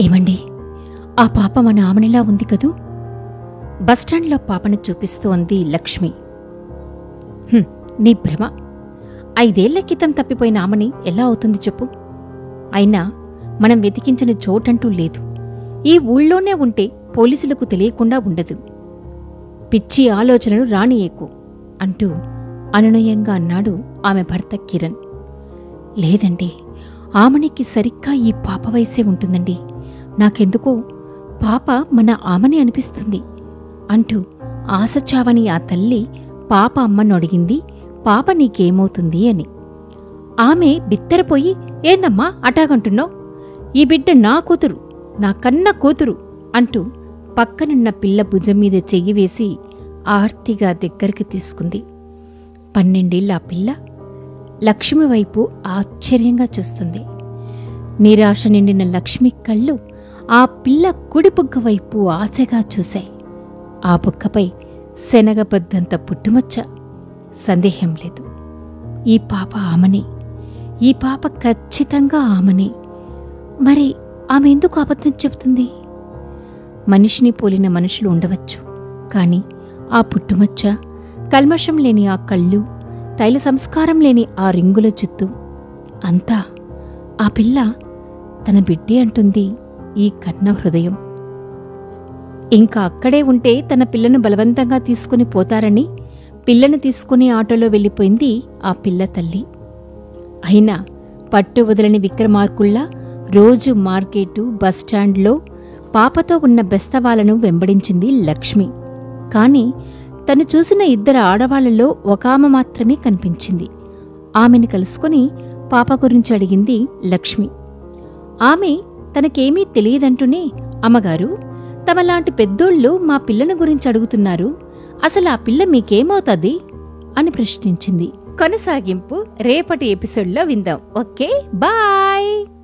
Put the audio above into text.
ఏమండి? ఆ పాప మన ఆమెనిలా ఉంది కదూ? బస్టాండ్లో పాపను చూపిస్తూ అంది లక్ష్మి. నీ భ్రమ. ఐదేళ్ళ క్రితం తప్పిపోయిన ఆమెని ఎలా అవుతుంది చెప్పు. అయినా మనం వెతికించిన చోటంటూ లేదు. ఈ ఊళ్ళోనే ఉంటే పోలీసులకు తెలియకుండా ఉండదు. పిచ్చి ఆలోచనలు రానియేకు అంటూ అనునయంగా అన్నాడు ఆమె భర్త కిరణ్. లేదండి ఆమెనికి సరిగ్గా ఈ పాప వయసే ఉంటుందండి. నాకెందుకో? పాప మన ఆమెని అనిపిస్తుంది అంటూ ఆశచావని ఆ తల్లి పాప అమ్మను అడిగింది. పాప నీకేమవుతుంది అని. ఆమె బిత్తరపోయి ఏందమ్మా అటాగంటున్నావు? ఈ బిడ్డ నా కూతురు నా కన్న కూతురు అంటూ పక్కనున్న పిల్ల భుజం మీద చెయ్యి వేసి ఆర్తిగా దగ్గరికి తీసుకుంది. పన్నెండేళ్ళ ఆ పిల్ల లక్ష్మి వైపు ఆశ్చర్యంగా చూస్తుంది. నిరాశ నిండిన లక్ష్మి కళ్ళు ఆ పిల్ల కుడిపుగ్గ వైపు ఆశగా చూశాయి. ఆ బుగ్గపై శనగబద్దంత పుట్టుమచ్చ సందేహం లేదు. ఈ పాప ఆమెనే. ఈ పాప ఖచ్చితంగా ఆమెనే. మరి ఆమె ఎందుకు అబద్ధం చెబుతుంది? మనిషిని పోలిన మనుషులు ఉండవచ్చు కాని ఆ పుట్టుమచ్చ కల్మషం లేని ఆ కళ్ళు తైల సంస్కారం లేని ఆ రింగుల జుత్తు అంతా ఆ పిల్ల తన బిడ్డే అంటుంది. ఈ కన్న హృదయం. ఇంకా అక్కడే ఉంటే తన పిల్లను బలవంతంగా తీసుకుని పోతారని పిల్లను తీసుకుని ఆటోలో వెళ్ళిపోయింది ఆ పిల్ల తల్లి. అయినా పట్టు వదలని విక్రమార్కుల్లా రోజు మార్కెటు బస్టాండ్లో పాపతో ఉన్న బెస్తవాలను వెంబడించింది లక్ష్మి. కాని తను చూసిన ఇద్దరు ఆడవాళ్ళలో ఒక ఆమె మాత్రమే కనిపించింది. ఆమెను కలుసుకుని పాప గురించి అడిగింది లక్ష్మి. ఆమె తనకేమీ తెలియదంటూనే అమ్మగారు తమలాంటి పెద్దోళ్ళు మా పిల్లను గురించి అడుగుతున్నారు. అసలు ఆ పిల్ల మీకేమవుతుంది? అని ప్రశ్నించింది. కొనసాగింపు రేపటి ఎపిసోడ్లో విందాం. ఓకే? బాయ్!